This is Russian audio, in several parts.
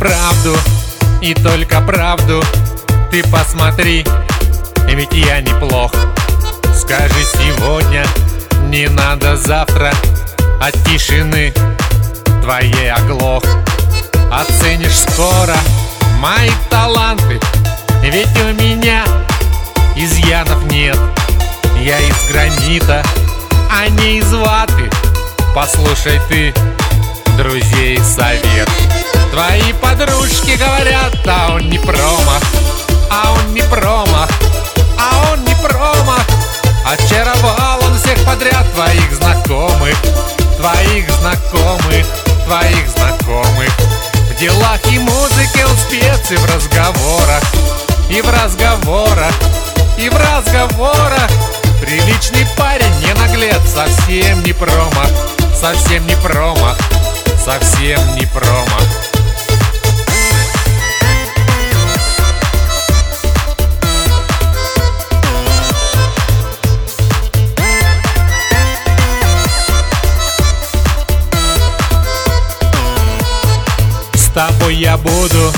правду и только правду Ты посмотри, ведь я неплох. Скажи сегодня, не надо завтра От тишины твоей оглох. Оценишь скоро мои таланты Ведь у меня изъянов нет. Я из гранита, а не из ваты. Послушай ты, друзей совет. Твои подружки говорят, а он не промах А он не промах, а он не промах Очаровал он всех подряд твоих знакомых. Твоих знакомых, твоих знакомых. В делах и музыке он спец и в разговорах. И в разговорах, и в разговорах. Приличный парень, не наглец, совсем не промах Совсем не промах, совсем не промах С тобой я буду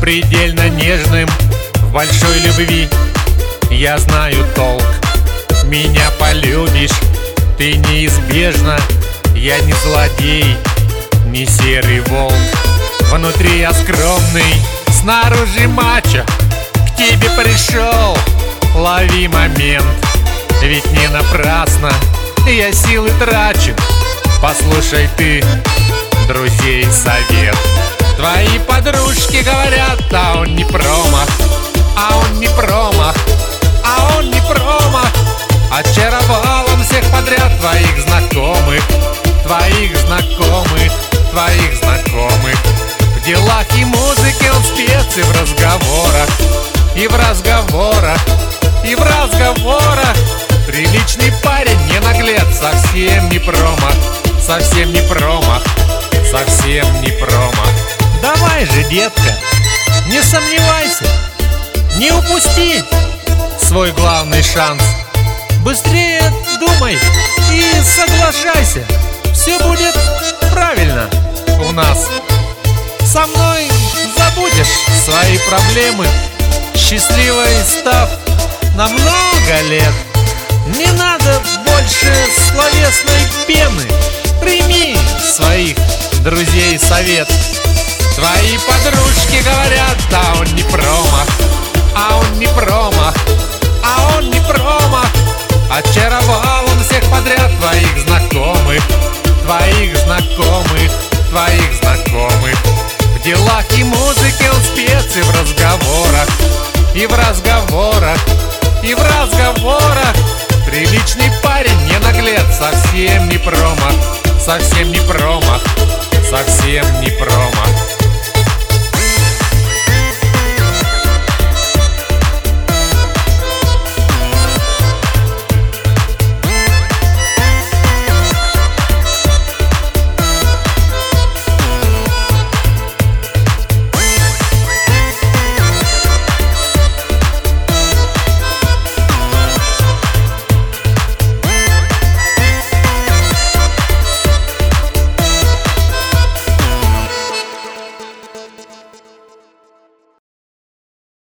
предельно нежным В большой любви. Я знаю толк. Меня полюбишь ты неизбежно Я не злодей, не серый волк. Внутри я скромный, снаружи мачо. К тебе пришел, лови момент. Ведь не напрасно я силы трачу. Послушай ты, друзей совет. Твои подружки говорят, а он не промах А он не промах, а он не промах Очаровал он всех подряд твоих знакомых. Твоих знакомых, твоих знакомых. В делах и музыке он спец и в разговорах. И в разговорах, и в разговорах. Приличный парень, не наглец, совсем не промах. Совсем не промах, совсем не промах. Давай же, детка, не сомневайся Не упусти свой главный шанс. Быстрее думай и соглашайся Все будет нас. Со мной забудешь свои проблемы Счастливой став на много лет. Не надо больше словесной пены Прими своих друзей совет. Твои подружки говорят, а он не промах А он не промах, а он не промах Очаровал он И в разговорах, и в разговорах. Приличный парень, не наглец, совсем не промах Совсем не промах, совсем не промах